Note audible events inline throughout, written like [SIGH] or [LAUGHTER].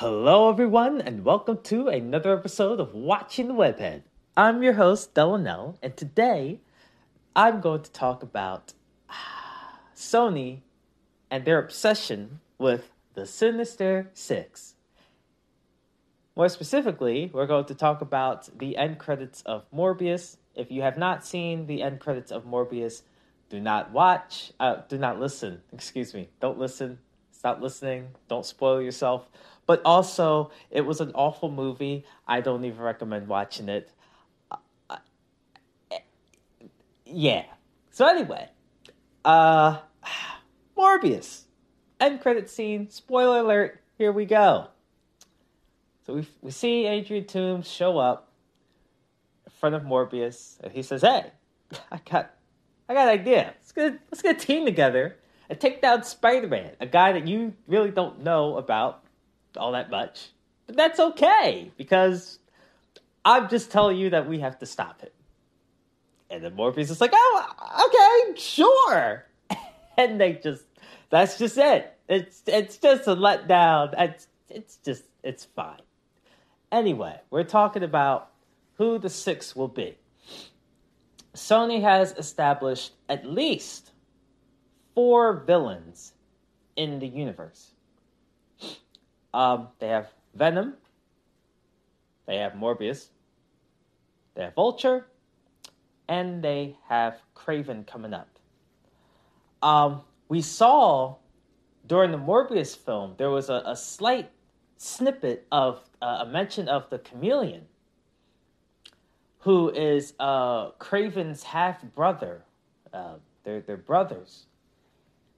Hello, everyone, and welcome to another episode of Watching the Webhead. I'm your host, Delano, and today I'm going to talk about Sony and their obsession with the Sinister Six. More specifically, we're going to talk about the end credits of Morbius. If you have not seen the end credits of Morbius, do not watch, uh, do not listen, [LAUGHS] excuse me, don't listen, stop listening, don't spoil yourself. But also, it was an awful movie. I don't even recommend watching it. Uh, yeah. So anyway, uh, [SIGHS] Morbius, end credit scene. Spoiler alert. Here we go. So we we see Adrian Toomes show up in front of Morbius, and he says, "Hey, [LAUGHS] I got I got an idea. Let's get let's get a team together and take down Spider Man, a guy that you really don't know about all that much. But that's okay because I'm just telling you that we have to stop it." And then Morbius is like, "Oh, okay, sure," [LAUGHS] and they just that's just it. It's it's just a letdown. It's it's just it's fine. Anyway, we're talking about who the six will be. Sony has established at least four villains in the universe. Um, they have Venom, they have Morbius, they have Vulture, and they have Kraven coming up. Um, we saw during the Morbius film there was a, a slight snippet of uh, a mention of the chameleon, who is uh, Kraven's half brother. Uh, they're they're brothers.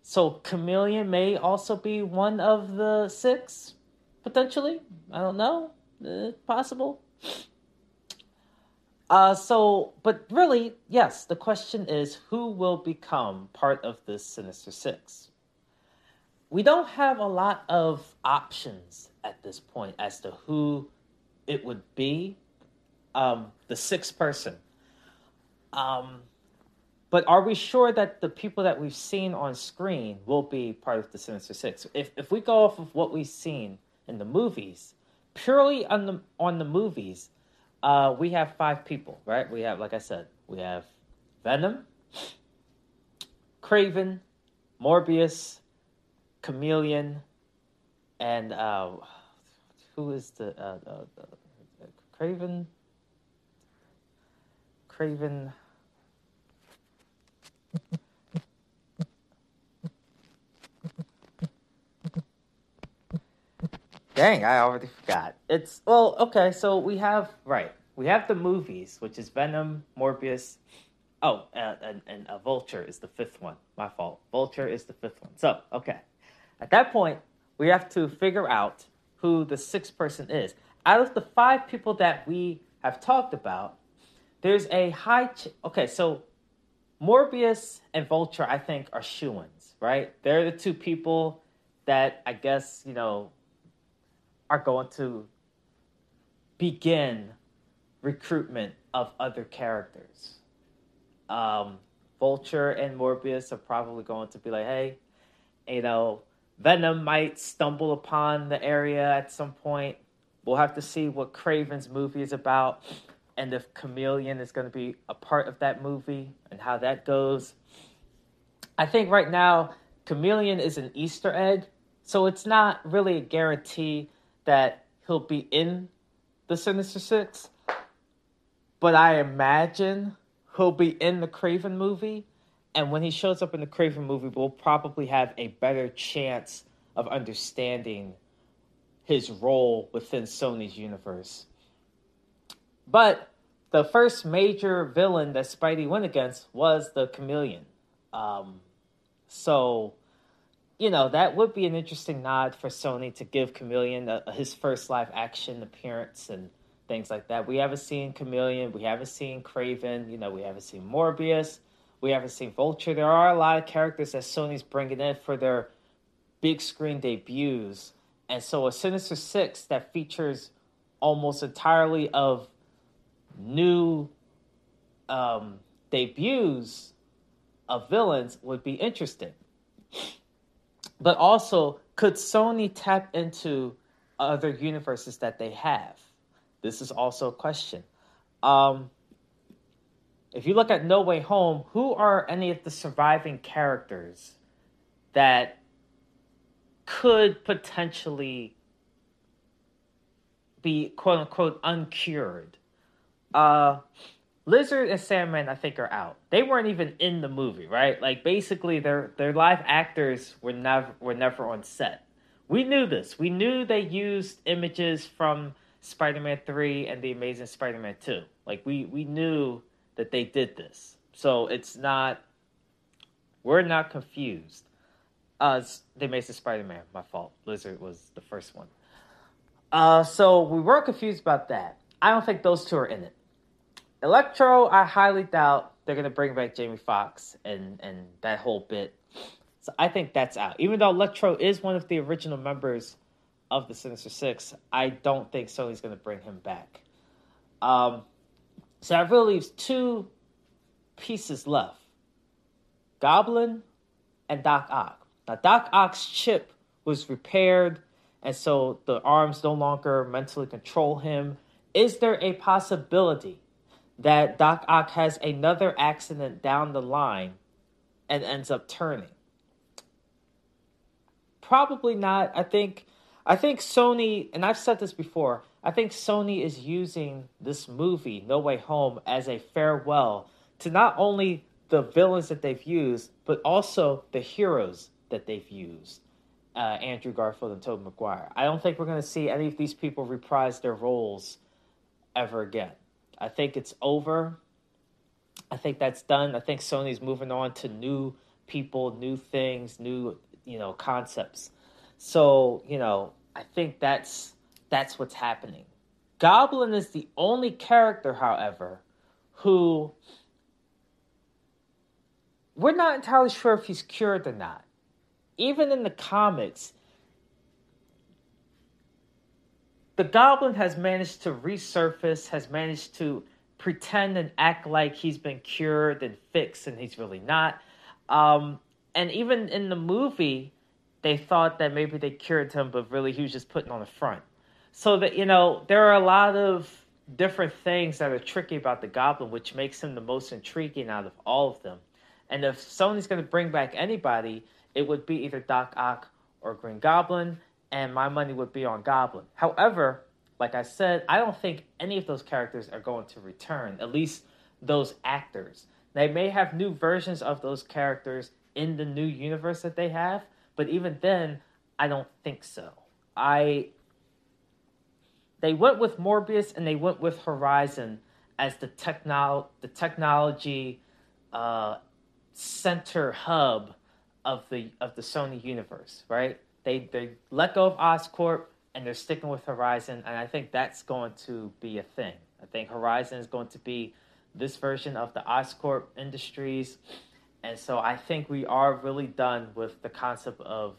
So chameleon may also be one of the six, potentially. I don't know. Uh, possible. Uh, so, but really, yes, the question is who will become part of this Sinister Six? We don't have a lot of options at this point as to who it would be, um, the sixth person. Um, but are we sure that the people that we've seen on screen will be part of the Sinister Six? If if we go off of what we've seen in the movies, purely on the on the movies, uh, we have five people, right? We have, like I said, we have Venom, Kraven, Morbius, Chameleon, and uh, who is the uh, uh, uh, Dang, I already forgot. It's well, okay. So we have right. We have the movies, which is Venom, Morbius. Oh, uh, and and uh, Vulture is the fifth one. My fault. Vulture is the fifth one. So okay, at that point, we have to figure out who the sixth person is. Out of the five people that we have talked about, there's a high. Ch- okay, so Morbius and Vulture, I think, are ins, right? They're the two people that I guess, you know, are going to begin recruitment of other characters. Um, Vulture and Morbius are probably going to be like, hey, you know, Venom might stumble upon the area at some point. We'll have to see what Kraven's movie is about and if Chameleon is going to be a part of that movie and how that goes. I think right now, Chameleon is an Easter egg, so it's not really a guarantee that he'll be in the Sinister Six. But I imagine he'll be in the Kraven movie and when he shows up in the Kraven movie, we'll probably have a better chance of understanding his role within Sony's universe. But the first major villain that Spidey went against was the Chameleon. Um, so, you know, that would be an interesting nod for Sony to give Chameleon a, a, his first live action appearance and things like that. We haven't seen Chameleon, we haven't seen Kraven, you know, we haven't seen Morbius. We haven't seen Vulture. There are a lot of characters that Sony's bringing in for their big screen debuts. And so a Sinister Six that features almost entirely of new um, debuts of villains would be interesting. But also, could Sony tap into other universes that they have? This is also a question. Um, if you look at No Way Home, who are any of the surviving characters that could potentially be quote unquote uncured? Uh, Lizard and Sandman, I think, are out. They weren't even in the movie, right? Like basically, their their live actors were never were never on set. We knew this. We knew they used images from Spider-Man three and the Amazing Spider-Man two. Like we we knew that they did this. So it's not. We're not confused. Uh, they made the Spider-Man. My fault. Lizard was the first one. Uh, so we were confused about that. I don't think those two are in it. Electro, I highly doubt they're gonna bring back Jamie Foxx and and that whole bit. So I think that's out. Even though Electro is one of the original members of the Sinister Six, I don't think Sony's gonna bring him back. Um, so that really leaves two pieces left: Goblin and Doc Ock. Now Doc Ock's chip was repaired, and so the arms no longer mentally control him. Is there a possibility that Doc Ock has another accident down the line and ends up turning? Probably not. I think I think Sony, and I've said this before, I think Sony is using this movie, No Way Home, as a farewell to not only the villains that they've used, but also the heroes that they've used. Uh, Andrew Garfield and Tobey Maguire. I don't think we're going to see any of these people reprise their roles ever again. I think it's over. I think that's done. I think Sony's moving on to new people, new things, new you know concepts. So you know, I think that's that's what's happening. Goblin is the only character, however, who we're not entirely sure if he's cured or not. Even in the comics, the Goblin has managed to resurface, has managed to pretend and act like he's been cured and fixed, and he's really not. Um, and even in the movie, they thought that maybe they cured him, but really he was just putting on a front. So that you know, there are a lot of different things that are tricky about the Goblin, which makes him the most intriguing out of all of them. And if Sony's going to bring back anybody, it would be either Doc Ock or Green Goblin and my money would be on Goblin. However, like I said, I don't think any of those characters are going to return, at least those actors. They may have new versions of those characters in the new universe that they have, but even then, I don't think so. I they went with Morbius and they went with Horizon as the the technology uh, center hub of the of the Sony universe, right? They they let go of Oscorp and they're sticking with Horizon, and I think that's going to be a thing. I think Horizon is going to be this version of the Oscorp Industries, and so I think we are really done with the concept of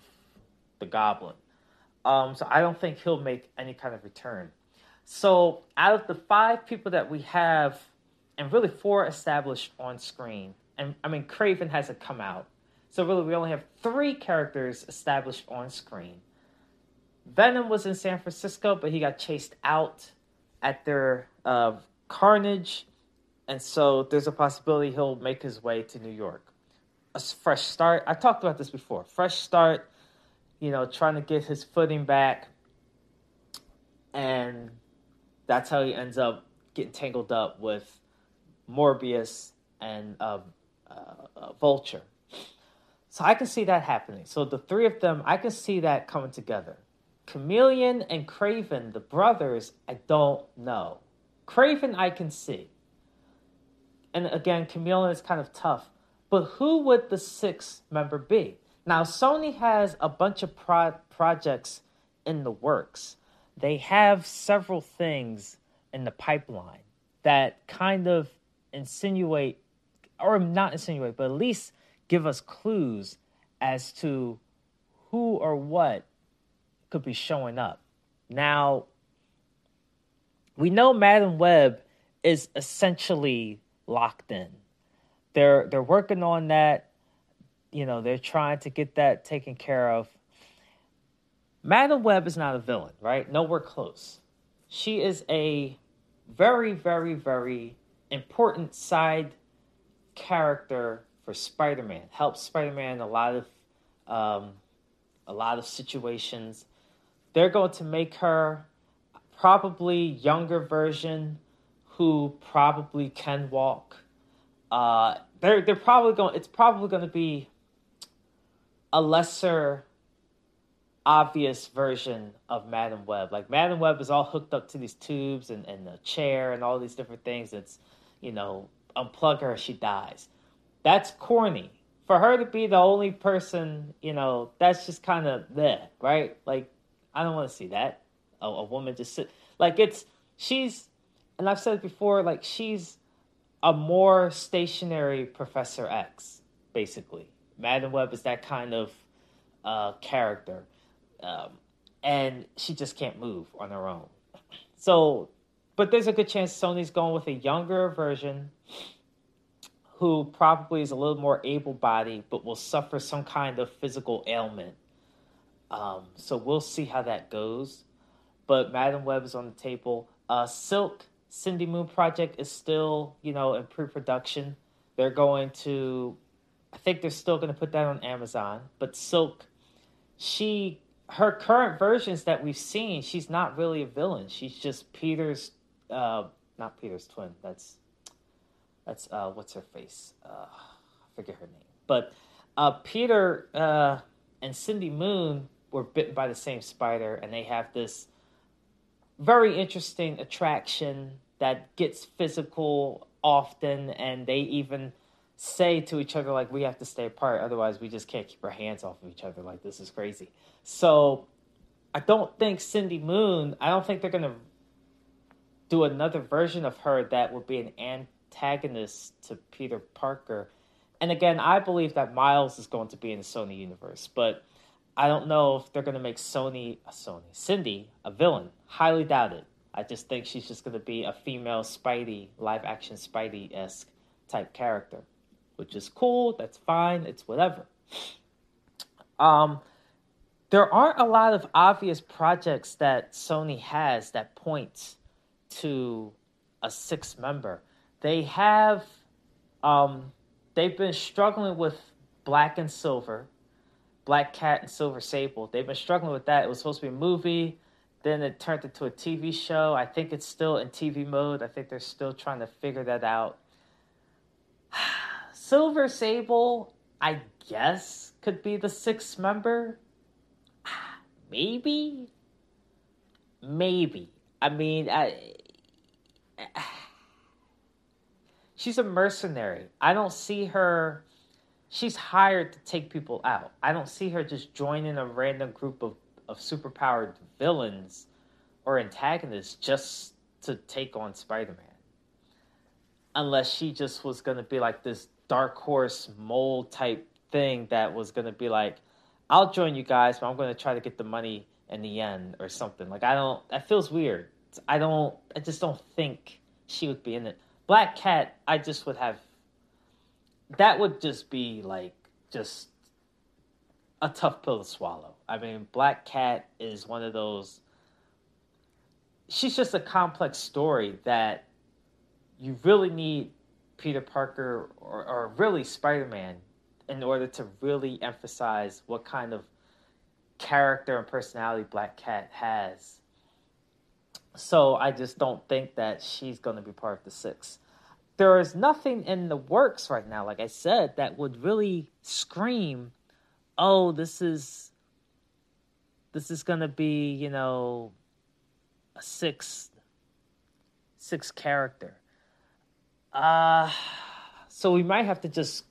the Goblin. Um, so I don't think he'll make any kind of return. So out of the five people that we have, and really four established on screen, and I mean Kraven hasn't come out, so really, we only have three characters established on screen. Venom was in San Francisco, but he got chased out at their uh, Carnage, and so there's a possibility he'll make his way to New York. A fresh start. I talked about this before. Fresh start. You know, trying to get his footing back, and that's how he ends up getting tangled up with Morbius and uh, uh, Vulture. So I can see that happening. So the three of them, I can see that coming together. Chameleon and Kraven, the brothers, I don't know. Kraven, I can see. And again, Chameleon is kind of tough. But who would the sixth member be? Now, Sony has a bunch of pro- projects in the works. They have several things in the pipeline that kind of insinuate, or not insinuate, but at least give us clues as to who or what could be showing up. Now, we know Madam Web is essentially locked in. They're they're working on that. You know, they're trying to get that taken care of. Madam Web is not a villain, right? Nowhere close. She is a very, very, very important side character for Spider-Man. Helps Spider-Man a lot of um, a lot of situations. They're going to make her probably younger version who probably can walk. Uh, they're they're probably going. It's probably going to be a lesser obvious version of Madam Web. Like Madam Web is all hooked up to these tubes and, and a chair and all these different things. It's, you know, unplug her, she dies. That's corny. For her to be the only person, you know, that's just kind of there, right? Like, I don't want to see that. A, a woman just sit. Like, it's, she's, and I've said before, like, she's a more stationary Professor X, basically. Madam Web is that kind of uh, character um, and she just can't move on her own. So, but there's a good chance Sony's going with a younger version who probably is a little more able bodied but will suffer some kind of physical ailment. Um, so we'll see how that goes. But Madam Web is on the table. Uh, Silk Cindy Moon project is still, you know, in pre-production. They're going to, I think they're still going to put that on Amazon. But Silk, she her current versions that we've seen, she's not really a villain. She's just Peter's, uh, not Peter's twin. That's that's uh, what's her face? Uh, I forget her name. But uh, Peter uh, and Cindy Moon were bitten by the same spider, and they have this very interesting attraction that gets physical often, and they even say to each other like we have to stay apart otherwise we just can't keep our hands off of each other like this is crazy so i don't think cindy moon i don't think they're going to do another version of her that would be an antagonist to peter parker and again i believe that miles is going to be in the sony universe but i don't know if they're going to make sony a sony cindy a villain highly doubt it i just think she's just going to be a female spidey live action spidey-esque type character which is cool. That's fine. It's whatever. Um, there aren't a lot of obvious projects that Sony has that point to a six member. They have, um, they've been struggling with Black and Silver, Black Cat and Silver Sable. They've been struggling with that. It was supposed to be a movie, then it turned into a TV show. I think it's still in TV mode. I think they're still trying to figure that out. [SIGHS] Silver Sable, I guess, could be the sixth member. [SIGHS] Maybe. Maybe. I mean, I, she's a mercenary. I don't see her. She's hired to take people out. I don't see her just joining a random group of, of superpowered villains or antagonists just to take on Spider Man. Unless she just was going to be like this dark horse mole type thing that was going to be like, I'll join you guys, but I'm going to try to get the money in the end or something. Like, I don't, that feels weird. I don't, I just don't think she would be in it. Black Cat, I just would have, that would just be like, just a tough pill to swallow. I mean, Black Cat is one of those, she's just a complex story that you really need Peter Parker or, or really Spider Man in order to really emphasize what kind of character and personality Black Cat has. So I just don't think that she's going to be part of the six. There is nothing in the works right now, like I said, that would really scream, "Oh, this is this is to be, you know, a six six character." Uh, so we might have to just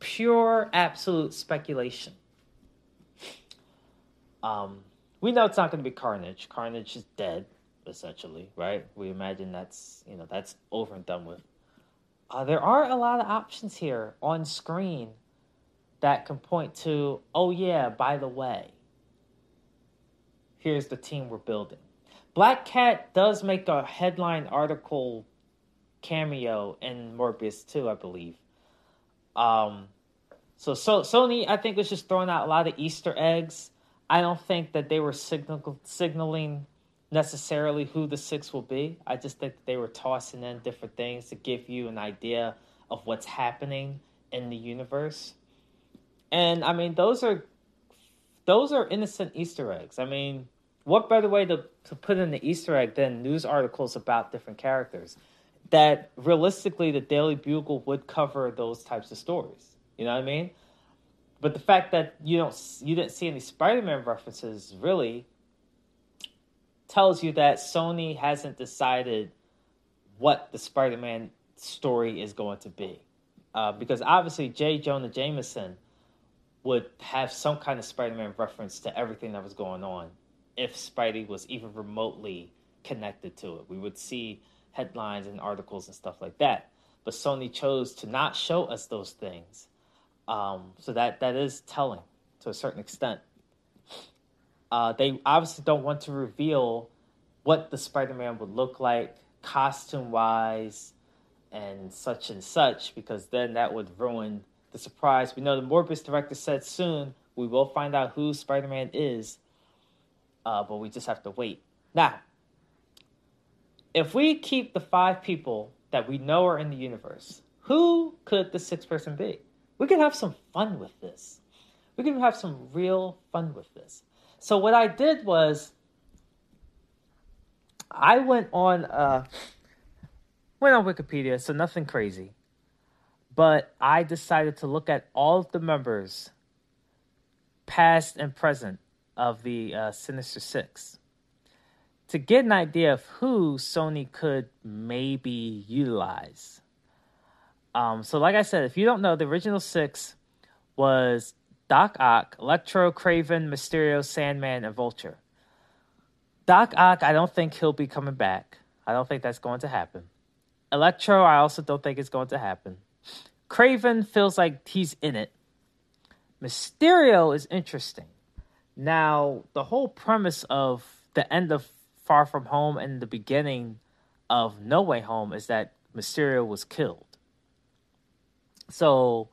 pure absolute speculation. Um, we know it's not going to be Carnage. Carnage is dead, essentially, right? We imagine that's you know that's over and done with. Uh, there are a lot of options here on screen that can point to, oh yeah, by the way, here's the team we're building. Black Cat does make a headline article cameo in Morbius 2, I believe. Um, so, so Sony, I think, was just throwing out a lot of Easter eggs. I don't think that they were signal, signaling necessarily who the six will be. I just think they were tossing in different things to give you an idea of what's happening in the universe. And I mean, those are those are innocent Easter eggs. I mean, what better way to, to put in the Easter egg than news articles about different characters? That realistically, the Daily Bugle would cover those types of stories. You know what I mean? But the fact that you don't you didn't see any Spider-Man references really tells you that Sony hasn't decided what the Spider-Man story is going to be, uh, because obviously J. Jonah Jameson would have some kind of Spider-Man reference to everything that was going on if Spidey was even remotely connected to it. We would see headlines and articles and stuff like that. But Sony chose to not show us those things um, so that that is telling to a certain extent. Uh, they obviously don't want to reveal what the Spider-Man would look like costume-wise and such and such because then that would ruin the surprise. We know the Morbius director said soon we will find out who Spider-Man is, uh, but we just have to wait. Now, if we keep the five people that we know are in the universe, who could the sixth person be? We can have some fun with this. We can have some real fun with this. So what I did was I went on uh went on Wikipedia, so nothing crazy. But I decided to look at all of the members past and present of the uh, Sinister Six to get an idea of who Sony could maybe utilize. Um, so, like I said, if you don't know, the original six was Doc Ock, Electro, Kraven, Mysterio, Sandman, and Vulture. Doc Ock, I don't think he'll be coming back. I don't think that's going to happen. Electro, I also don't think it's going to happen. Kraven feels like he's in it. Mysterio is interesting. Now, the whole premise of the end of Far From Home and the beginning of No Way Home is that Mysterio was killed. So,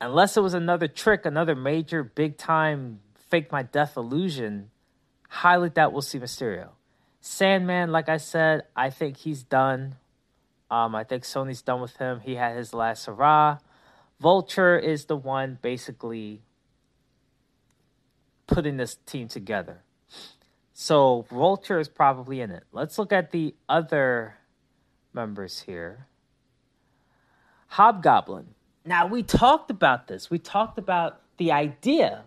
unless it was another trick, another major big time fake my death illusion, highly doubt we'll see Mysterio. Sandman, like I said, I think he's done. Um, I think Sony's done with him. He had his last hurrah. Vulture is the one basically putting this team together. So Vulture is probably in it. Let's look at the other members here. Hobgoblin. Now, we talked about this. We talked about the idea,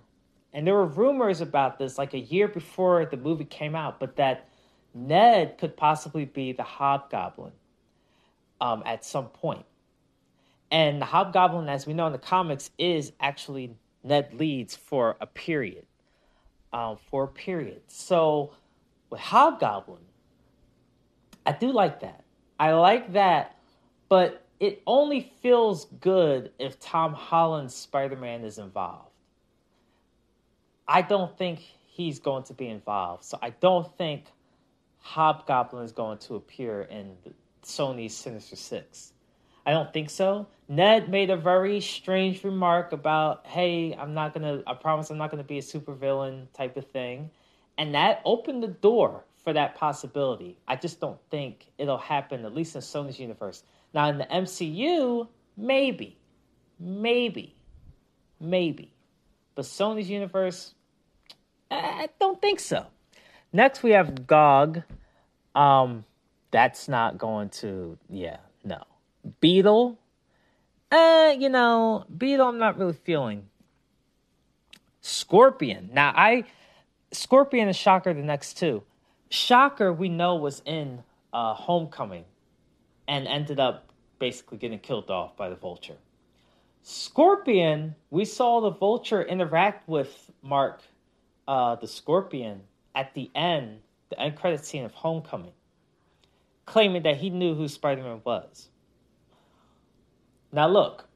and there were rumors about this like a year before the movie came out, but that Ned could possibly be the Hobgoblin um, at some point. And the Hobgoblin, as we know in the comics, is actually Ned Leeds for a period. Um, for a period. So with Hobgoblin, I do like that. I like that, but it only feels good if Tom Holland's Spider Man is involved. I don't think he's going to be involved. So I don't think Hobgoblin is going to appear in Sony's Sinister Six. I don't think so. Ned made a very strange remark about, hey, I'm not gonna I promise I'm not gonna be a supervillain type of thing. And that opened the door for that possibility. I just don't think it'll happen, at least in Sony's universe. Now, in the MCU, maybe, maybe, maybe. But Sony's universe, I don't think so. Next, we have GOG. Um, that's not going to, yeah, no. Beetle, uh, you know, Beetle, I'm not really feeling. Scorpion. Now, I, Scorpion and Shocker, the next two. Shocker, we know, was in uh, Homecoming and ended up basically getting killed off by the vulture. Scorpion, we saw the vulture interact with Mark, uh, the Scorpion, at the end, the end credit scene of Homecoming, claiming that he knew who Spider Man was. Now, look,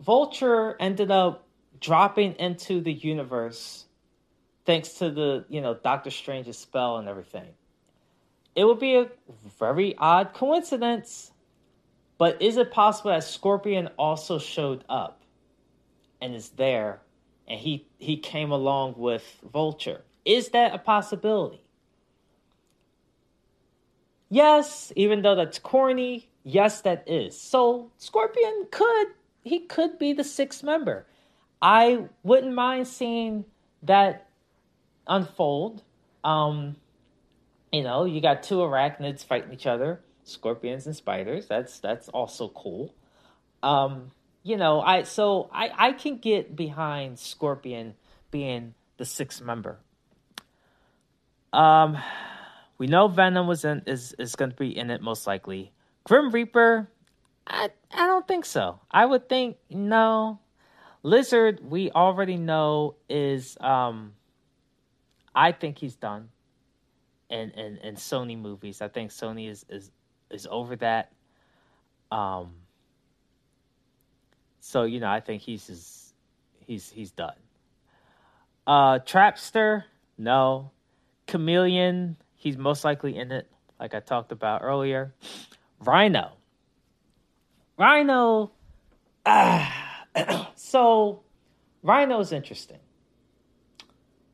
Vulture ended up dropping into the universe thanks to the, you know, Doctor Strange's spell and everything it would be a very odd coincidence. But is it possible that Scorpion also showed up? and is there, and he he came along with Vulture. Is that a possibility? Yes, even though that's corny, yes, that is. So Scorpion could he could be the sixth member. I wouldn't mind seeing that unfold. Um, you know, you got two arachnids fighting each other, scorpions and spiders. That's that's also cool. Um, you know, I so I I can get behind Scorpion being the sixth member. Um, we know Venom was in is is going to be in it most likely. Grim Reaper, I I don't think so. I would think no. Lizard, we already know is um. I think he's done. In in in Sony movies, I think Sony is is is over that. Um. So you know, I think he's just, he's he's done. Uh, Trapster, no. Chameleon, he's most likely in it, like I talked about earlier. Rhino, Rhino. Uh, [CLEARS THROAT] so, Rhino's interesting.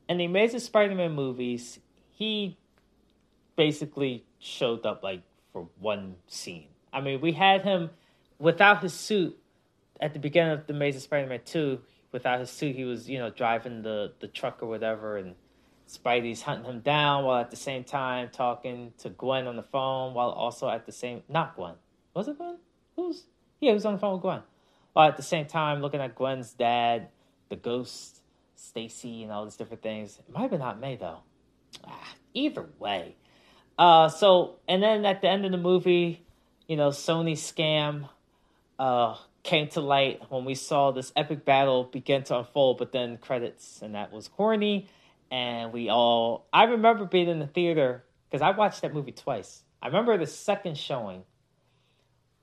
In the Amazing Spider-Man movies, he basically showed up like for one scene. I mean, we had him without his suit at the beginning of the Amazing Spider-Man two. Without his suit, he was you know driving the the truck or whatever, and Spidey's hunting him down while at the same time talking to Gwen on the phone, while also at the same not Gwen was it Gwen? Who's yeah, was on the phone with Gwen. While at the same time looking at Gwen's dad, the ghost, Stacy, and all these different things. It might have been Aunt May though. Ah, either way. Uh, so and then at the end of the movie, you know, Sony scam uh, came to light when we saw this epic battle begin to unfold, but then credits, and that was corny. And we all, I remember being in the theater because I watched that movie twice. I remember the second showing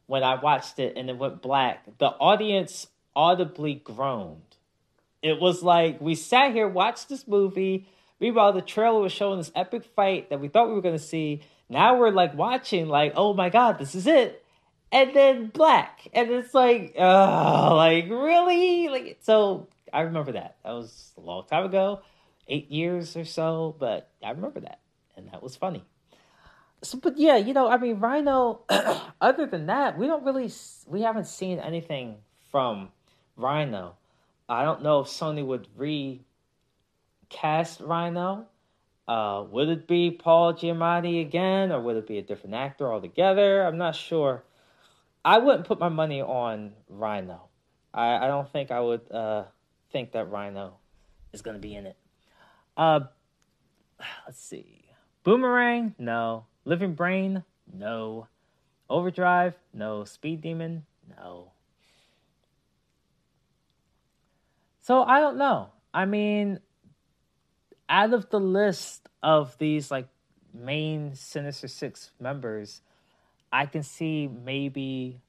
when I watched it and it went black. The audience audibly groaned. It was like we sat here, watched this movie Meanwhile, the trailer was showing this epic fight that we thought we were going to see. Now we're like watching, like, oh my god, this is it. And then black. And it's like, oh, like, really? Like, so I remember that. That was a long time ago, eight years or so, but I remember that. And that was funny. So, but yeah, you know, I mean, Rhino, [CLEARS THROAT] other than that, we don't really, we haven't seen anything from Rhino. I don't know if Sony would re cast Rhino? Uh, would it be Paul Giamatti again, or would it be a different actor altogether? I'm not sure. I wouldn't put my money on Rhino. I, I don't think I would uh, think that Rhino is going to be in it. Uh, let's see. Boomerang? No. Living Brain? No. Overdrive? No. Speed Demon? No. So I don't know. I mean, out of the list of these like main Sinister Six members, I can see maybe,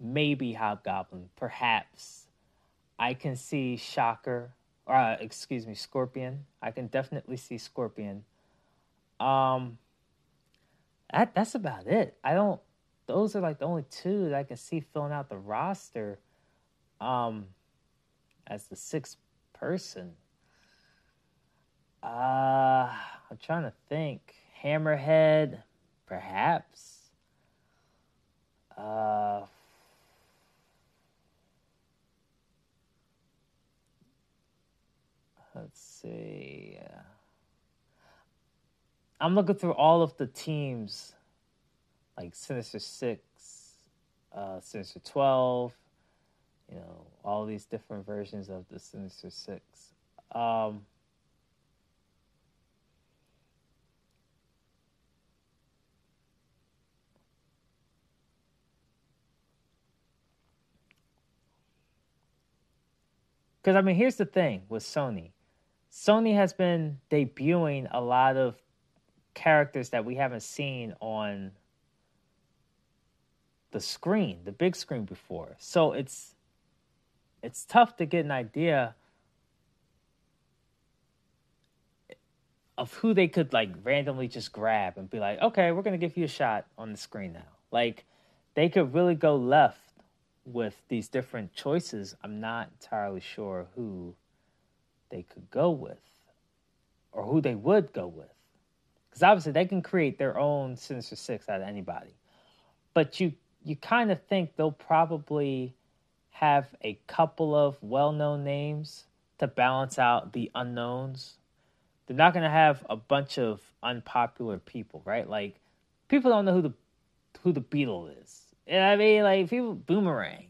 maybe Hobgoblin, perhaps. I can see Shocker, or uh, excuse me, Scorpion. I can definitely see Scorpion. Um, that that's about it. I don't. Those are like the only two that I can see filling out the roster. Um, as the sixth person. Uh, I'm trying to think. Hammerhead, perhaps. Uh, let's see. I'm looking through all of the teams, like Sinister Six, uh, Sinister Twelve. You know, all these different versions of the Sinister Six. Um, Because I mean, here's the thing with Sony. Sony has been debuting a lot of characters that we haven't seen on the screen, the big screen before. So it's it's tough to get an idea of who they could like randomly just grab and be like, "Okay, we're going to give you a shot on the screen now." Like they could really go left with these different choices, I'm not entirely sure who they could go with or who they would go with. Because obviously they can create their own Sinister Six out of anybody. But you you kind of think they'll probably have a couple of well known names to balance out the unknowns. They're not going to have a bunch of unpopular people, right? Like people don't know who the who the Beetle is. And I mean, like people Boomerang.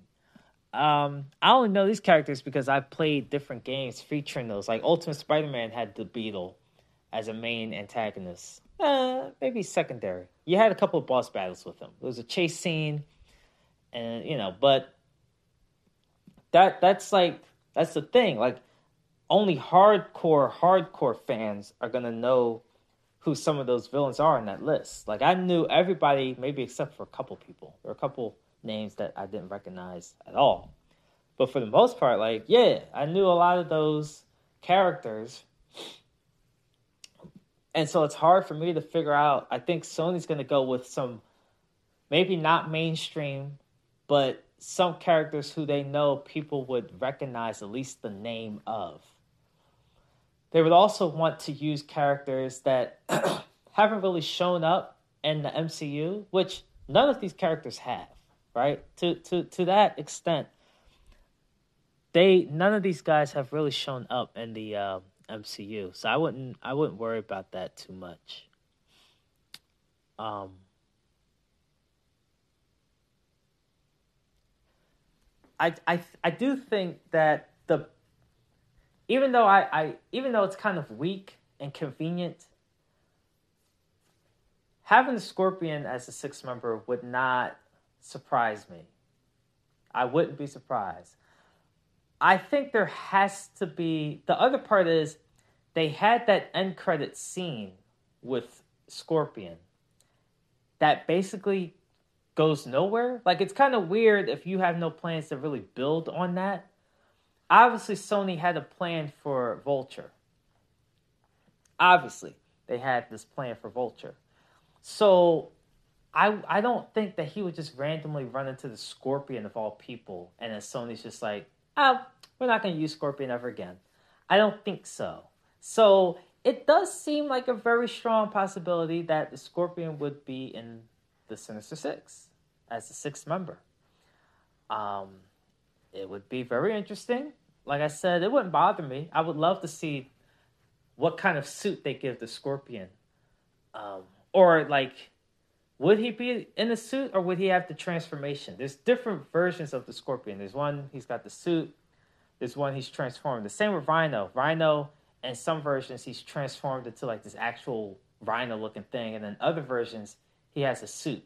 Um, I only know these characters because I played different games featuring those. Like Ultimate Spider-Man had the Beetle as a main antagonist. Uh, maybe secondary. You had a couple of boss battles with him. There was a chase scene, and you know, but that that's like that's the thing. Like only hardcore hardcore fans are gonna know who some of those villains are in that list. Like I knew everybody, maybe except for a couple people. There were a couple names that I didn't recognize at all. But for the most part, like yeah, I knew a lot of those characters. And so it's hard for me to figure out. I think Sony's going to go with some maybe not mainstream, but some characters who they know people would recognize at least the name of. They would also want to use characters that [CLEARS THROAT] haven't really shown up in the MCU, which none of these characters have, right? To to to that extent, they none of these guys have really shown up in the uh, MCU, so I wouldn't I wouldn't worry about that too much. Um. I, I I do think that even though I, I even though it's kind of weak and convenient, having Scorpion as a sixth member would not surprise me. I wouldn't be surprised. I think there has to be the other part is they had that end credit scene with Scorpion that basically goes nowhere. Like it's kind of weird if you have no plans to really build on that obviously Sony had a plan for Vulture. Obviously, they had this plan for Vulture. So I I don't think that he would just randomly run into the Scorpion of all people, and then Sony's just like, oh, we're not going to use Scorpion ever again. I don't think so. So it does seem like a very strong possibility that the Scorpion would be in the Sinister Six as the sixth member. Um, it would be very interesting. Like I said, it wouldn't bother me. I would love to see what kind of suit they give the Scorpion. Um, or like, would he be in a suit or would he have the transformation? There's different versions of the Scorpion. There's one he's got the suit. There's one he's transformed. The same with Rhino. Rhino, in some versions, he's transformed into like this actual rhino-looking thing, and then other versions he has a suit.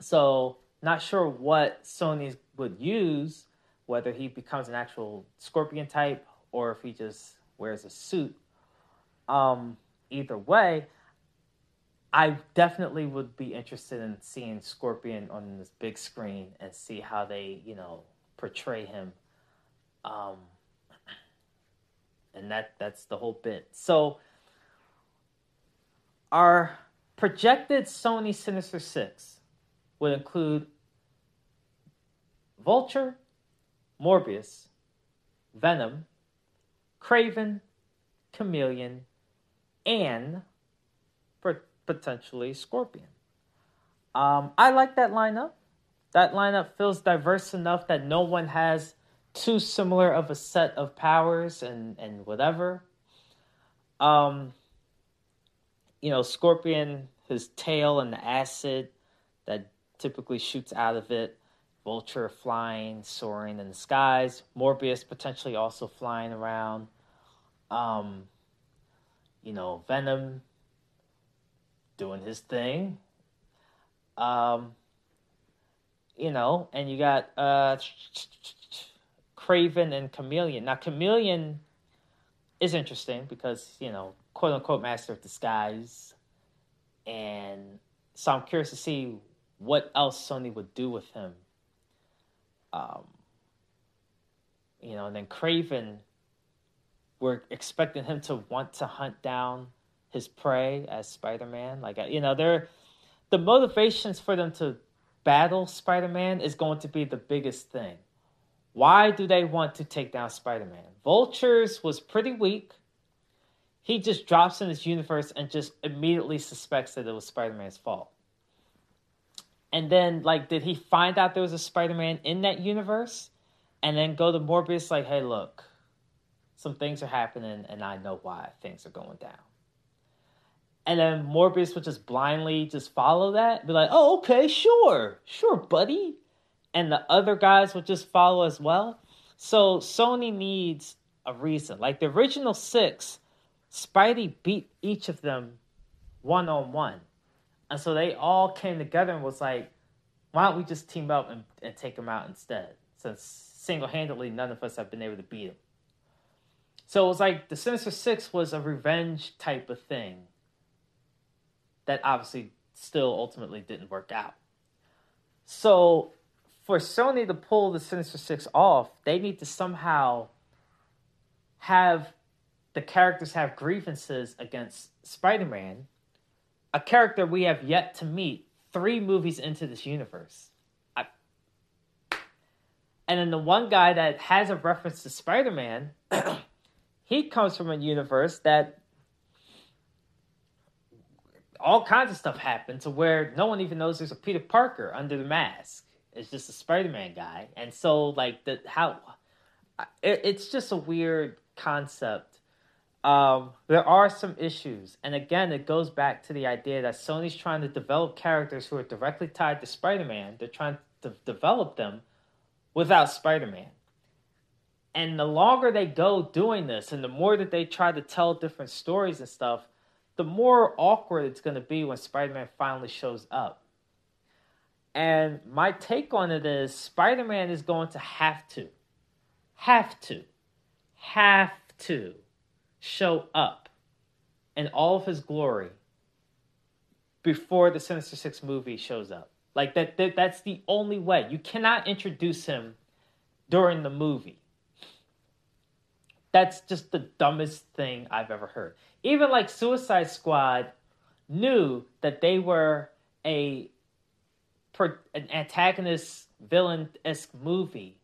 So not sure what Sony would use, whether he becomes an actual scorpion type or if he just wears a suit. Um, either way, I definitely would be interested in seeing Scorpion on this big screen and see how they, you know, portray him. Um, and that that's the whole bit. So our projected Sony Sinister Six would include Vulture, Morbius, Venom, Kraven, Chameleon, and potentially Scorpion. Um, I like that lineup. That lineup feels diverse enough that no one has too similar of a set of powers and, and whatever. Um, you know, Scorpion, his tail and the acid that typically shoots out of it. Vulture flying, soaring in the skies. Morbius potentially also flying around. Um, you know, Venom doing his thing. Um, you know, and you got uh, Kraven and Chameleon. Now, Chameleon is interesting because, you know, quote unquote master of disguise. And so I'm curious to see what else Sony would do with him um, you know, and then Kraven, we're expecting him to want to hunt down his prey as Spider Man. Like, you know, they're the motivations for them to battle Spider Man is going to be the biggest thing. Why do they want to take down Spider Man? Vultures was pretty weak. He just drops in this universe and just immediately suspects that it was Spider Man's fault. And then, like, did he find out there was a Spider Man in that universe? And then go to Morbius, like, hey, look, some things are happening and I know why things are going down. And then Morbius would just blindly just follow that, be like, oh, okay, sure, sure, buddy and the other guys would just follow as well. So Sony needs a reason. Like the original six, Spidey beat each of them one on one. And so they all came together and was like, why don't we just team up and, and take him out instead? Since single handedly, none of us have been able to beat him. So it was like the Sinister Six was a revenge type of thing that obviously still ultimately didn't work out. So for Sony to pull the Sinister Six off, they need to somehow have the characters have grievances against Spider Man, a character we have yet to meet three movies into this universe. I... And then the one guy that has a reference to Spider Man, [CLEARS THROAT] he comes from a universe that all kinds of stuff happened to where no one even knows there's a Peter Parker under the mask It's just a Spider-Man guy, and so like the how it, it's just a weird concept. Um, there are some issues, and again, it goes back to the idea that Sony's trying to develop characters who are directly tied to Spider-Man. They're trying to develop them without Spider-Man. And the longer they go doing this, and the more that they try to tell different stories and stuff, the more awkward it's going to be when Spider-Man finally shows up and my take on it is Spider Man is going to have to, have to, have to show up in all of his glory before the Sinister Six movie shows up. Like that, that that's the only way. You cannot introduce him during the movie. That's just the dumbest thing I've ever heard. Even like Suicide Squad knew that they were a an antagonist villain esque movie.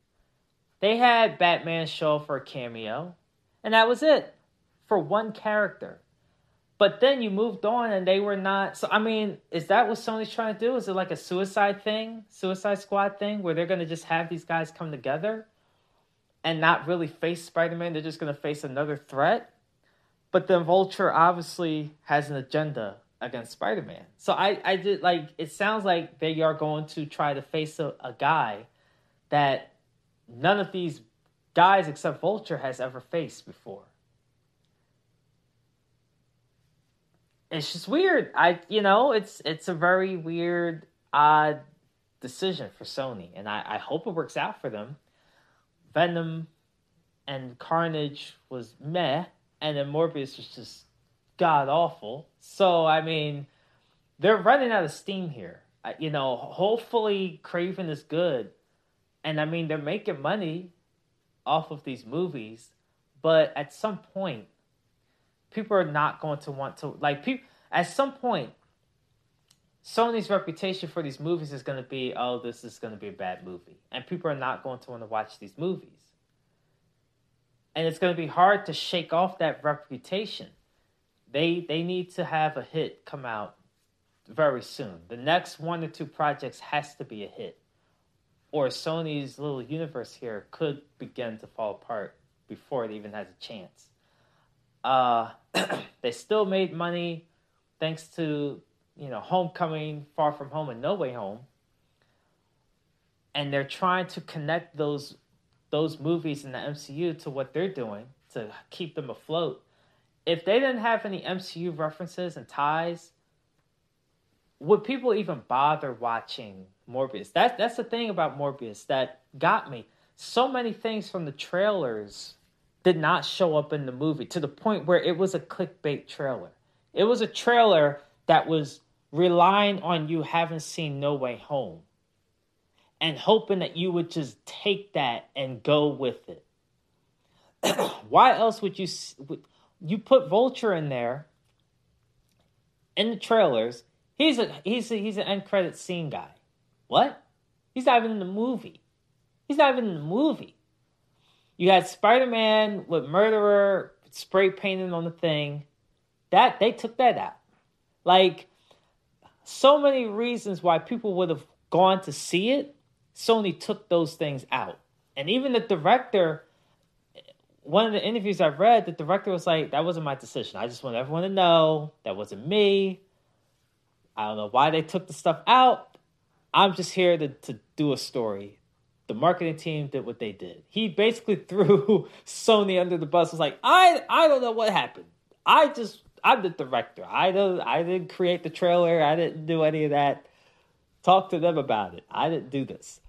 They had Batman show for a cameo, and that was it for one character. But then you moved on, and they were not. So I mean, is that what Sony's trying to do? Is it like a Suicide thing, Suicide Squad thing, where they're going to just have these guys come together and not really face Spider Man? They're just going to face another threat. But then Vulture obviously has an agenda against Spider Man. So I, I did like it sounds like they are going to try to face a, a guy that none of these guys except Vulture has ever faced before. It's just weird. I you know, it's it's a very weird, odd decision for Sony, and I, I hope it works out for them. Venom and Carnage was meh, and then Morbius was just god awful. So I mean, they're running out of steam here. You know, hopefully Kraven is good, and I mean they're making money off of these movies, but at some point, people are not going to want to like people. At some point, Sony's reputation for these movies is going to be, oh, this is going to be a bad movie, and people are not going to want to watch these movies. And it's going to be hard to shake off that reputation they they need to have a hit come out very soon. The next one or two projects has to be a hit, or Sony's little universe here could begin to fall apart before it even has a chance. Uh, [CLEARS THROAT] they still made money thanks to you know Homecoming, Far From Home, and No Way Home, and they're trying to connect those those movies in the MCU to what they're doing to keep them afloat if they didn't have any MCU references and ties, would people even bother watching Morbius? That's that's the thing about Morbius that got me. So many things from the trailers did not show up in the movie to the point where it was a clickbait trailer. It was a trailer that was relying on you having seen No Way Home and hoping that you would just take that and go with it. [CLEARS THROAT] Why else would you you put Vulture in there in the trailers. He's a he's a, he's an end credit scene guy. What? He's not even in the movie. He's not even in the movie. You had Spider Man with murderer spray painted on the thing. That they took that out. Like so many reasons why people would have gone to see it. Sony took those things out. And even the director, one of the interviews I've read, the director was like, that wasn't my decision. I just want everyone to know that wasn't me. I don't know why they took the stuff out. I'm just here to, to do a story. The marketing team did what they did. He basically [LAUGHS] threw Sony under the bus. Was like, I I don't know what happened. I just I'm the director. I don't I didn't create the trailer. I didn't do any of that. Talk to them about it. I didn't do this.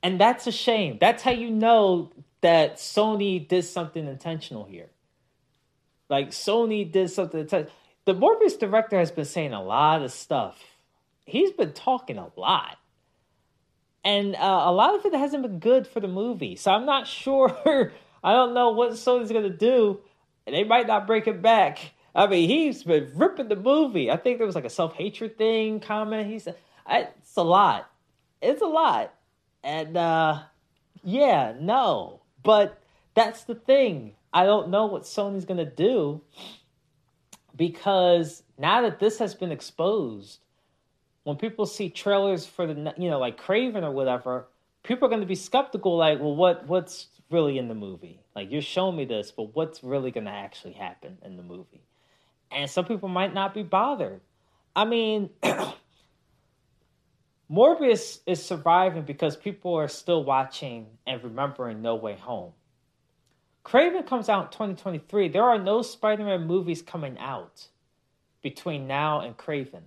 And that's a shame. That's how you know that Sony did something intentional here. Like Sony did something intentional. The Morbius director has been saying a lot of stuff. He's been talking a lot. And uh, a lot of it hasn't been good for the movie. So I'm not sure. [LAUGHS] I don't know what Sony's going to do. They might not break it back. I mean, he's been ripping the movie. I think there was like a self hatred thing comment. He said, it's a lot. It's a lot. And uh, yeah, no. But that's the thing. I don't know what Sony's going to do because now that this has been exposed, when people see trailers for the you know like Kraven or whatever, people are going to be skeptical. Like, well, what what's really in the movie? Like, you're showing me this, but what's really going to actually happen in the movie? And some people might not be bothered. I mean, [CLEARS THROAT] Morbius is surviving because people are still watching and remembering No Way Home. Kraven comes out in 2023. There are no Spider Man movies coming out between now and Kraven.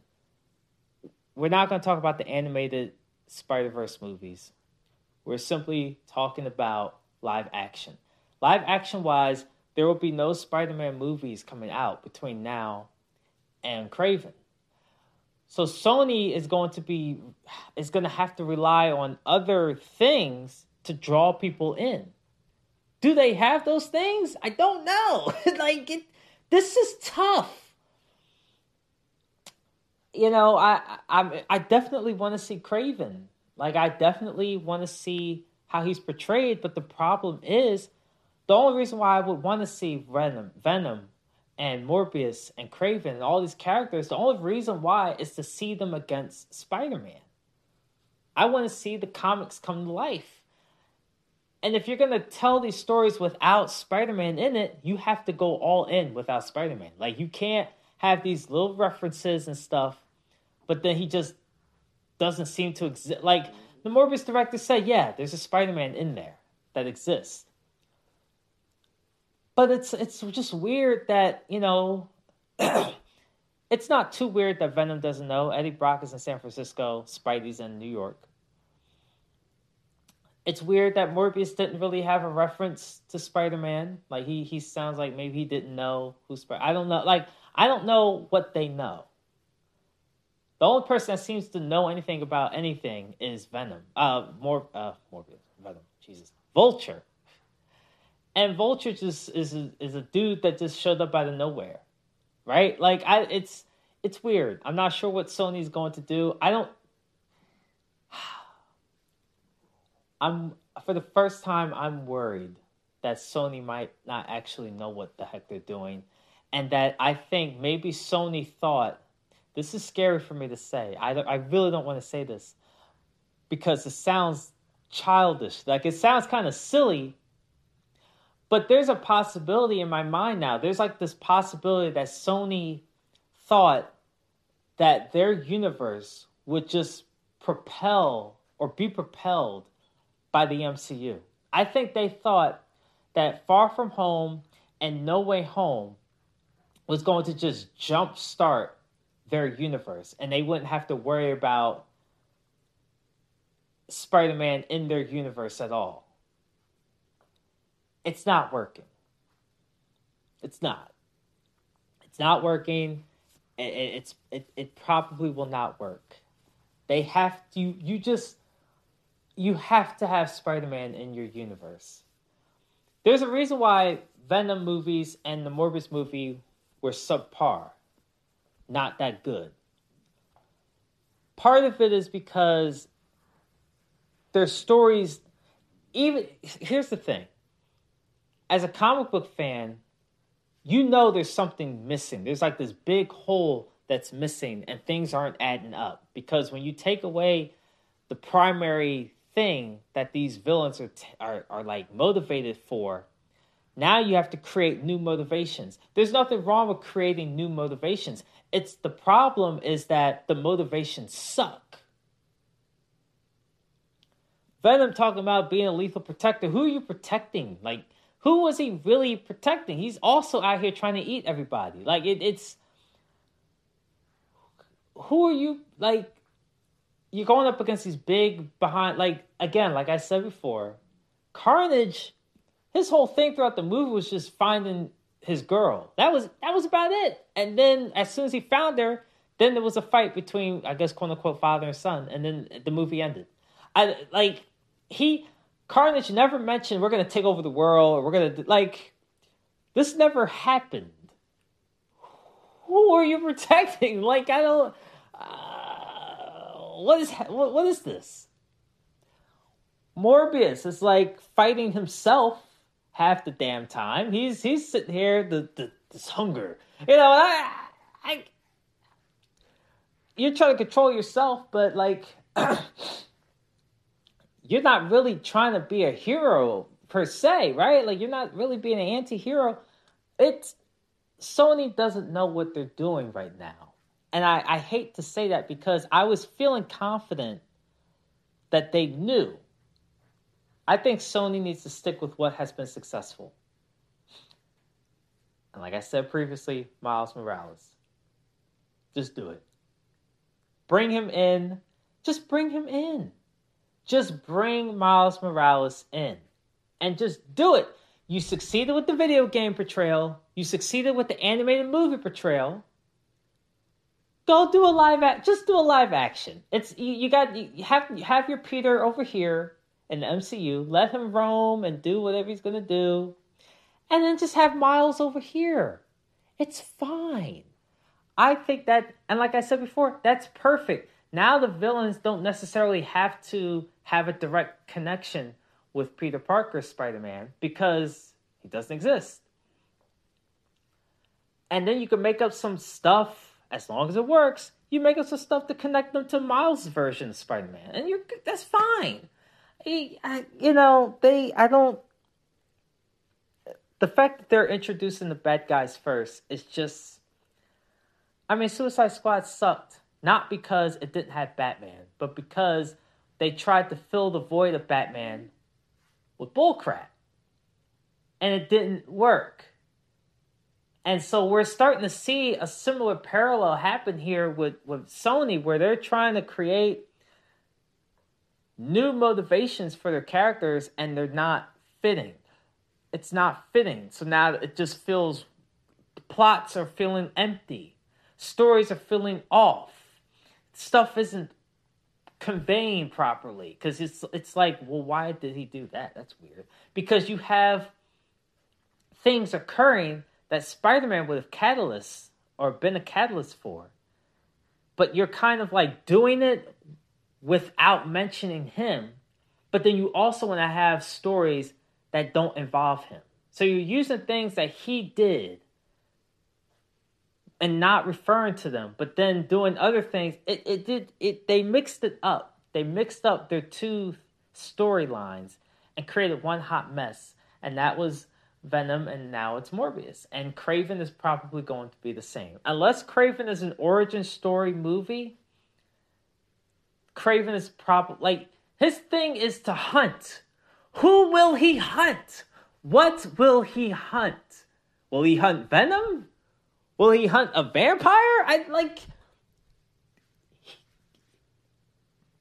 We're not going to talk about the animated Spider Verse movies. We're simply talking about live action. Live action wise, there will be no Spider Man movies coming out between now and Kraven. So Sony is going to be is going to have to rely on other things to draw people in. Do they have those things? I don't know. [LAUGHS] like it, this is tough. You know, I I I definitely want to see Kraven. Like I definitely want to see how he's portrayed, but the problem is the only reason why I would want to see Venom, Venom and Morbius and Kraven and all these characters, the only reason why is to see them against Spider-Man. I want to see the comics come to life. And if you're going to tell these stories without Spider Man in it, you have to go all in without Spider Man. Like, you can't have these little references and stuff, but then he just doesn't seem to exist. Like, the Morbius director said, yeah, there's a Spider Man in there that exists. But it's it's just weird that, you know, [CLEARS THROAT] it's not too weird that Venom doesn't know. Eddie Brock is in San Francisco, Spidey's in New York it's weird that Morbius didn't really have a reference to Spider Man. Like he he sounds like maybe he didn't know who Spider. I don't know. Like I don't know what they know. The only person that seems to know anything about anything is Venom. Uh, more uh, Morbius, Venom. Jesus, Vulture. And Vulture just is a, is a dude that just showed up out of nowhere, right? Like I, it's it's weird. I'm not sure what Sony's going to do. I don't [SIGHS] I'm for the first time I'm worried that Sony might not actually know what the heck they're doing and that I think maybe Sony thought this is scary for me to say. I I really don't want to say this because it sounds childish. Like it sounds kind of silly. But there's a possibility in my mind now. There's like this possibility that Sony thought that their universe would just propel or be propelled by the MCU. I think they thought that Far From Home and No Way Home was going to just jumpstart their universe and they wouldn't have to worry about Spider Man in their universe at all. It's not working. It's not. It's not working. It, it's it, it probably will not work. They have to you just you have to have Spider-Man in your universe. There's a reason why Venom movies and the Morbius movie were subpar, not that good. Part of it is because their stories even here's the thing. As a comic book fan, you know there's something missing. There's like this big hole that's missing and things aren't adding up because when you take away the primary thing that these villains are t- are, are like motivated for now you have to create new motivations. There's nothing wrong with creating new motivations. It's the problem is that the motivations suck. Venom talking about being a lethal protector. Who are you protecting? Like who was he really protecting? He's also out here trying to eat everybody. Like it, it's who are you like you're going up against these big behind like again like i said before carnage his whole thing throughout the movie was just finding his girl. That was that was about it. And then as soon as he found her then there was a fight between i guess quote unquote father and son and then the movie ended. I like he carnage never mentioned we're gonna take over the world or we're gonna like this never happened. Who are you protecting? [LAUGHS] Like i don't uh, what is what, what is this? Morbius is like fighting himself half the damn time. He's he's sitting here the, the this hunger. You know, I, I you're trying to control yourself, but like [CLEARS THROAT] you're not really trying to be a hero per se, right? Like you're not really being an anti-hero. It's Sony doesn't know what they're doing right now. And I, I hate to say that because I was feeling confident that they knew. I think Sony needs to stick with what has been successful. And like I said previously, Miles Morales. Just do it. Bring him in. Just bring him in. Just bring Miles Morales in. And just do it. You succeeded with the video game portrayal. You succeeded with the animated movie portrayal go do a live act. Just do a live action. It's you, you got you have you have your Peter over here in the MCU. Let him roam and do whatever he's gonna do, and then just have Miles over here. It's fine. I think that, and like I said before, that's perfect. Now the villains don't necessarily have to have a direct connection with Peter Parker's Spider Man because he doesn't exist. And then you can make up some stuff as long as it works, you make up some stuff to connect them to Miles' version of Spider-Man, and you're that's fine. I, I, you know, they I don't. The fact that they're introducing the bad guys first is just. I mean, Suicide Squad sucked not because it didn't have Batman, but because they tried to fill the void of Batman with bullcrap, and it didn't work. And so we're starting to see a similar parallel happen here with, with Sony, where they're trying to create new motivations for their characters and they're not fitting. It's not fitting. So now it just feels plots are feeling empty, stories are feeling off, stuff isn't conveying properly because it's it's like well why did he do that that's weird because you have things occurring that Spider-Man would have catalyst or been a catalyst for. But you're kind of like doing it without mentioning him. But then you also want to have stories that don't involve him. So you're using things that he did and not referring to them, but then doing other things. It it did it they mixed it up. They mixed up their two storylines and created one hot mess. And that was Venom, and now it's Morbius. And Kraven is probably going to be the same. Unless Kraven is an origin story movie, Kraven is probably like his thing is to hunt. Who will he hunt? What will he hunt? Will he hunt Venom? Will he hunt a vampire? I like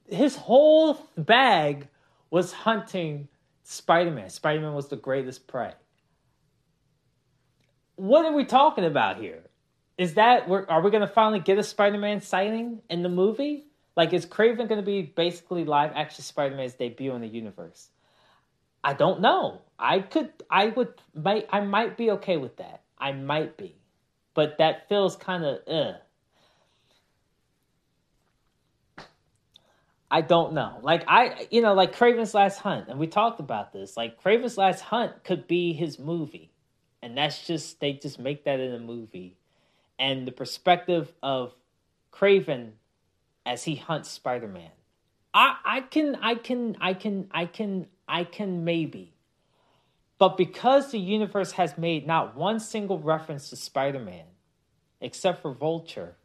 his whole bag was hunting Spider-Man. Spider-Man was the greatest prey what are we talking about here? Is that are we going to finally get a Spider-Man sighting in the movie? Like, is Kraven going to be basically live action Spider-Man's debut in the universe? I don't know. I could, I would, might, I might be okay with that. I might be, but that feels kind of uh. I don't know. Like I, you know, like Kraven's Last Hunt, and we talked about this. Like Kraven's Last Hunt could be his movie, and that's just they just make that in a movie, and the perspective of Kraven as he hunts Spider Man. I I can I can I can I can I can maybe. But because the universe has made not one single reference to Spider Man, except for Vulture,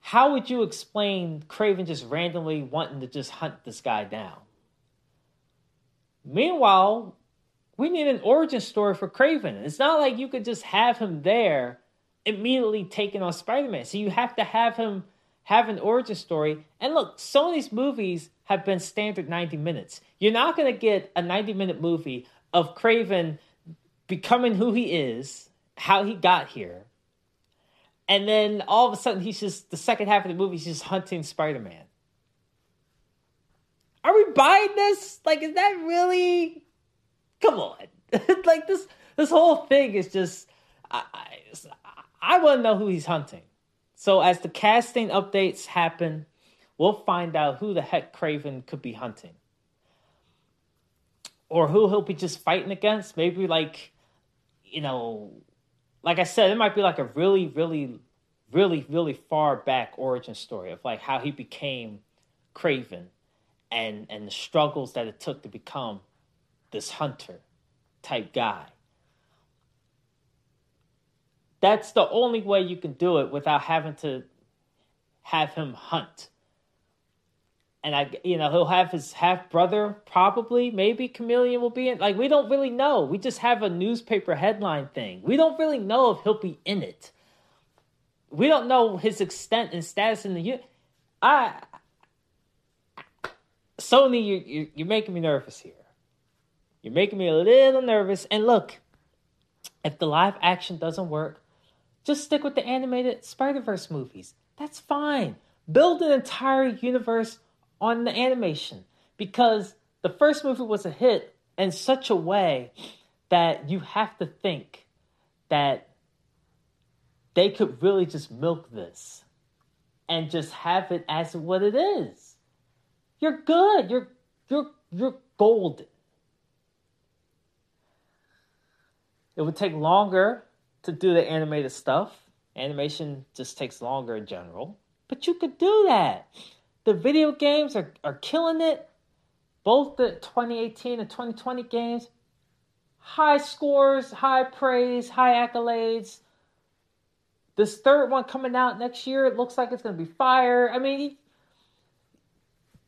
how would you explain Kraven just randomly wanting to just hunt this guy down? Meanwhile, we need an origin story for Kraven. It's not like you could just have him there immediately taking on Spider Man. So you have to have him have an origin story. And look, Sony's movies have been standard 90 minutes. You're not going to get a 90 minute movie of Kraven becoming who he is, how he got here. And then all of a sudden, he's just, the second half of the movie, he's just hunting Spider Man. Are we buying this? Like, is that really. Come on. [LAUGHS] like, this this whole thing is just. I, I, I want to know who he's hunting. So as the casting updates happen, we'll find out who the heck Kraven could be hunting. Or who he'll be just fighting against. Maybe like, you know, like I said, it might be like a really, really, really, really far back origin story of like how he became Kraven and and the struggles that it took to become this hunter type guy that's the only way you can do it without having to have him hunt. And I, you know, he'll have his half brother, probably, maybe Chameleon will be in. Like, we don't really know. We just have a newspaper headline thing. We don't really know if he'll be in it. We don't know his extent and status in the. I. Sony, you, you, you're making me nervous here. You're making me a little nervous. And look, if the live action doesn't work, just stick with the animated Spider Verse movies. That's fine. Build an entire universe on the animation because the first movie was a hit in such a way that you have to think that they could really just milk this and just have it as what it is. You're good. You're you're you're golden. It would take longer to do the animated stuff. Animation just takes longer in general. But you could do that. The video games are, are killing it. Both the 2018 and 2020 games, high scores, high praise, high accolades. This third one coming out next year, it looks like it's going to be fire. I mean,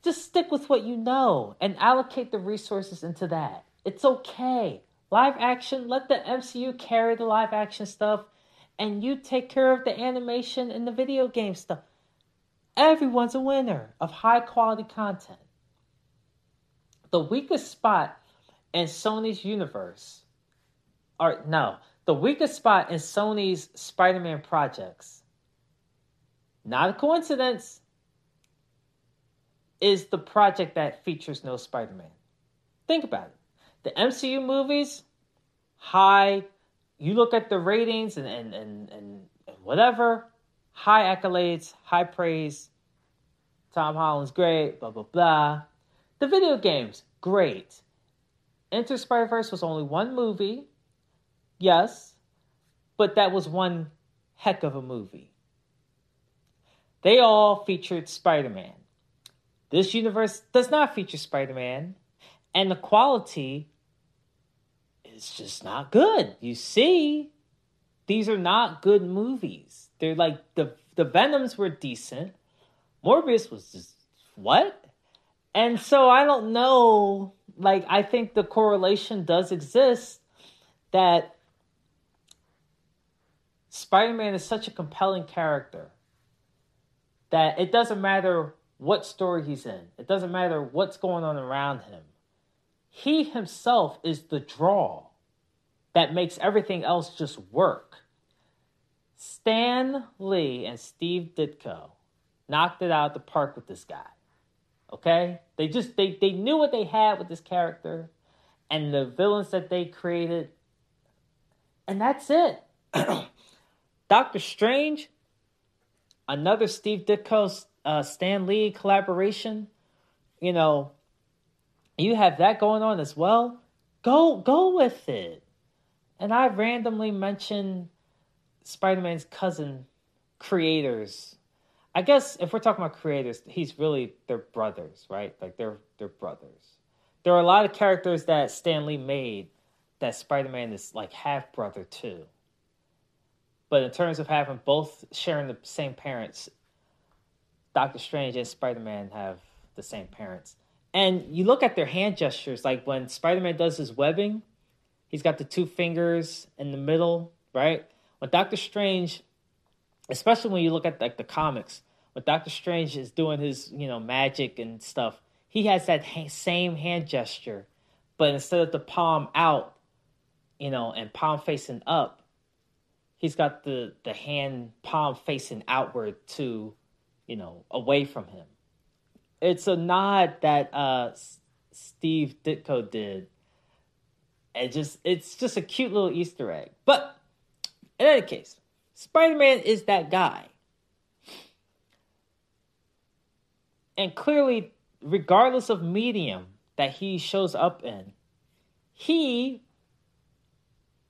just stick with what you know and allocate the resources into that. It's okay. Live action, let the MCU carry the live action stuff, and you take care of the animation and the video game stuff. Everyone's a winner of high quality content. The weakest spot in Sony's universe, or no, the weakest spot in Sony's Spider Man projects, not a coincidence, is the project that features no Spider Man. Think about it. The MCU movies, high. You look at the ratings and, and, and, and, and whatever, high accolades, high praise. Tom Holland's great, blah, blah, blah. The video games, great. Enter Spider Verse was only one movie, yes, but that was one heck of a movie. They all featured Spider Man. This universe does not feature Spider Man, and the quality it's just not good. You see, these are not good movies. They're like the the Venoms were decent. Morbius was just what? And so I don't know. Like I think the correlation does exist that Spider-Man is such a compelling character that it doesn't matter what story he's in. It doesn't matter what's going on around him. He himself is the draw that makes everything else just work. Stan Lee and Steve Ditko knocked it out of the park with this guy. Okay? They just they they knew what they had with this character and the villains that they created. And that's it. [CLEARS THROAT] Doctor Strange, another Steve Ditko uh, Stan Lee collaboration, you know, you have that going on as well. Go go with it. And I randomly mentioned Spider Man's cousin creators. I guess if we're talking about creators, he's really their brothers, right? Like they're they're brothers. There are a lot of characters that Stan Lee made that Spider Man is like half brother too. But in terms of having both sharing the same parents, Doctor Strange and Spider Man have the same parents. And you look at their hand gestures, like when Spider Man does his webbing, he's got the two fingers in the middle, right? When Doctor Strange, especially when you look at like the comics, when Doctor Strange is doing his, you know, magic and stuff, he has that ha- same hand gesture, but instead of the palm out, you know, and palm facing up, he's got the the hand palm facing outward to, you know, away from him. It's a nod that uh, Steve Ditko did. And just it's just a cute little Easter egg. But in any case, Spider-Man is that guy. And clearly, regardless of medium that he shows up in, he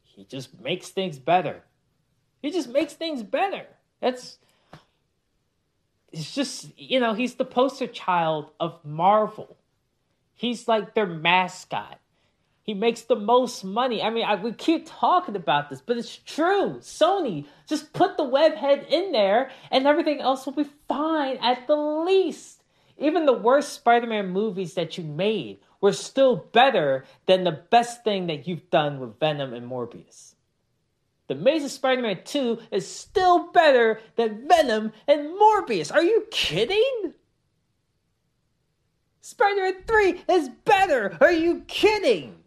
he just makes things better. He just makes things better. That's it's just you know he's the poster child of Marvel. He's like their mascot. He makes the most money. I mean, I, we keep talking about this, but it's true. Sony just put the webhead in there, and everything else will be fine at the least. Even the worst Spider-Man movies that you made were still better than the best thing that you've done with Venom and Morbius. The Amazing Spider Man 2 is still better than Venom and Morbius. Are you kidding? Spider Man 3 is better. Are you kidding?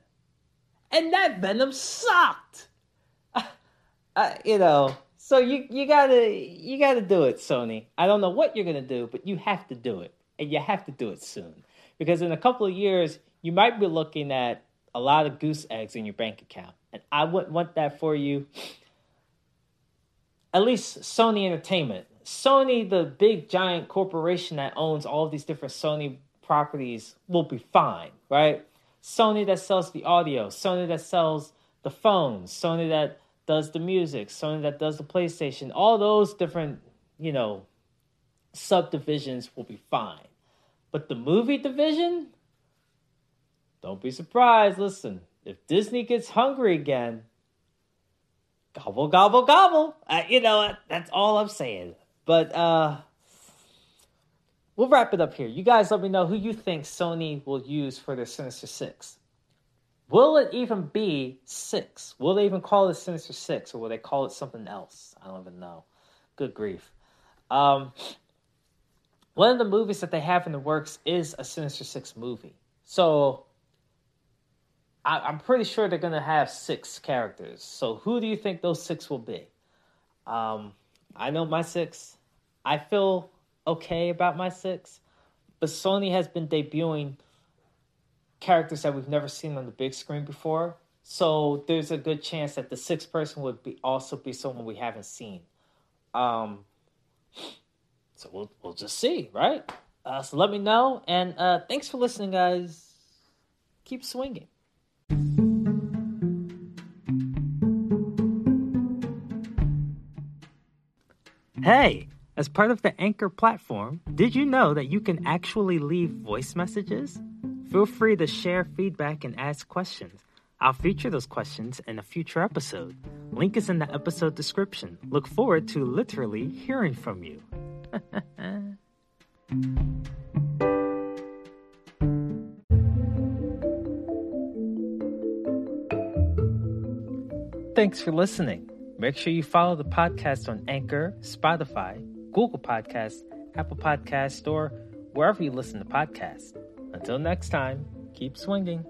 And that Venom sucked. Uh, uh, you know, so you you gotta you gotta do it, Sony. I don't know what you're gonna do, but you have to do it, and you have to do it soon, because in a couple of years you might be looking at a lot of goose eggs in your bank account and I wouldn't want that for you. At least Sony Entertainment. Sony, the big giant corporation that owns all these different Sony properties, will be fine, right? Sony that sells the audio, Sony that sells the phones, Sony that does the music, Sony that does the PlayStation, all those different, you know, subdivisions will be fine. But the movie division, don't be surprised. Listen, if Disney gets hungry again, gobble, gobble, gobble. Uh, you know, that's all I'm saying. But uh, we'll wrap it up here. You guys let me know who you think Sony will use for their Sinister Six. Will it even be six? Will they even call it Sinister Six, or will they call it something else? I don't even know. Good grief. Um, one of the movies that they have in the works is a Sinister Six movie. So I, am pretty sure they're gonna have six characters. So who do you think those six will be? Um, I know my six. I feel okay about my six, but Sony has been debuting characters that we've never seen on the big screen before. So there's a good chance that the sixth person would be also be someone we haven't seen. Um, so we'll we'll just see, right? Uh, so let me know, and uh, thanks for listening, guys. Keep swinging. Hey, as part of the Anchor platform, did you know that you can actually leave voice messages? Feel free to share feedback and ask questions. I'll feature those questions in a future episode. Link is in the episode description. Look forward to literally hearing from you. [LAUGHS] Thanks for listening. Make sure you follow the podcast on Anchor, Spotify, Google Podcasts, Apple Podcasts, or wherever you listen to podcasts. Until next time, keep swinging.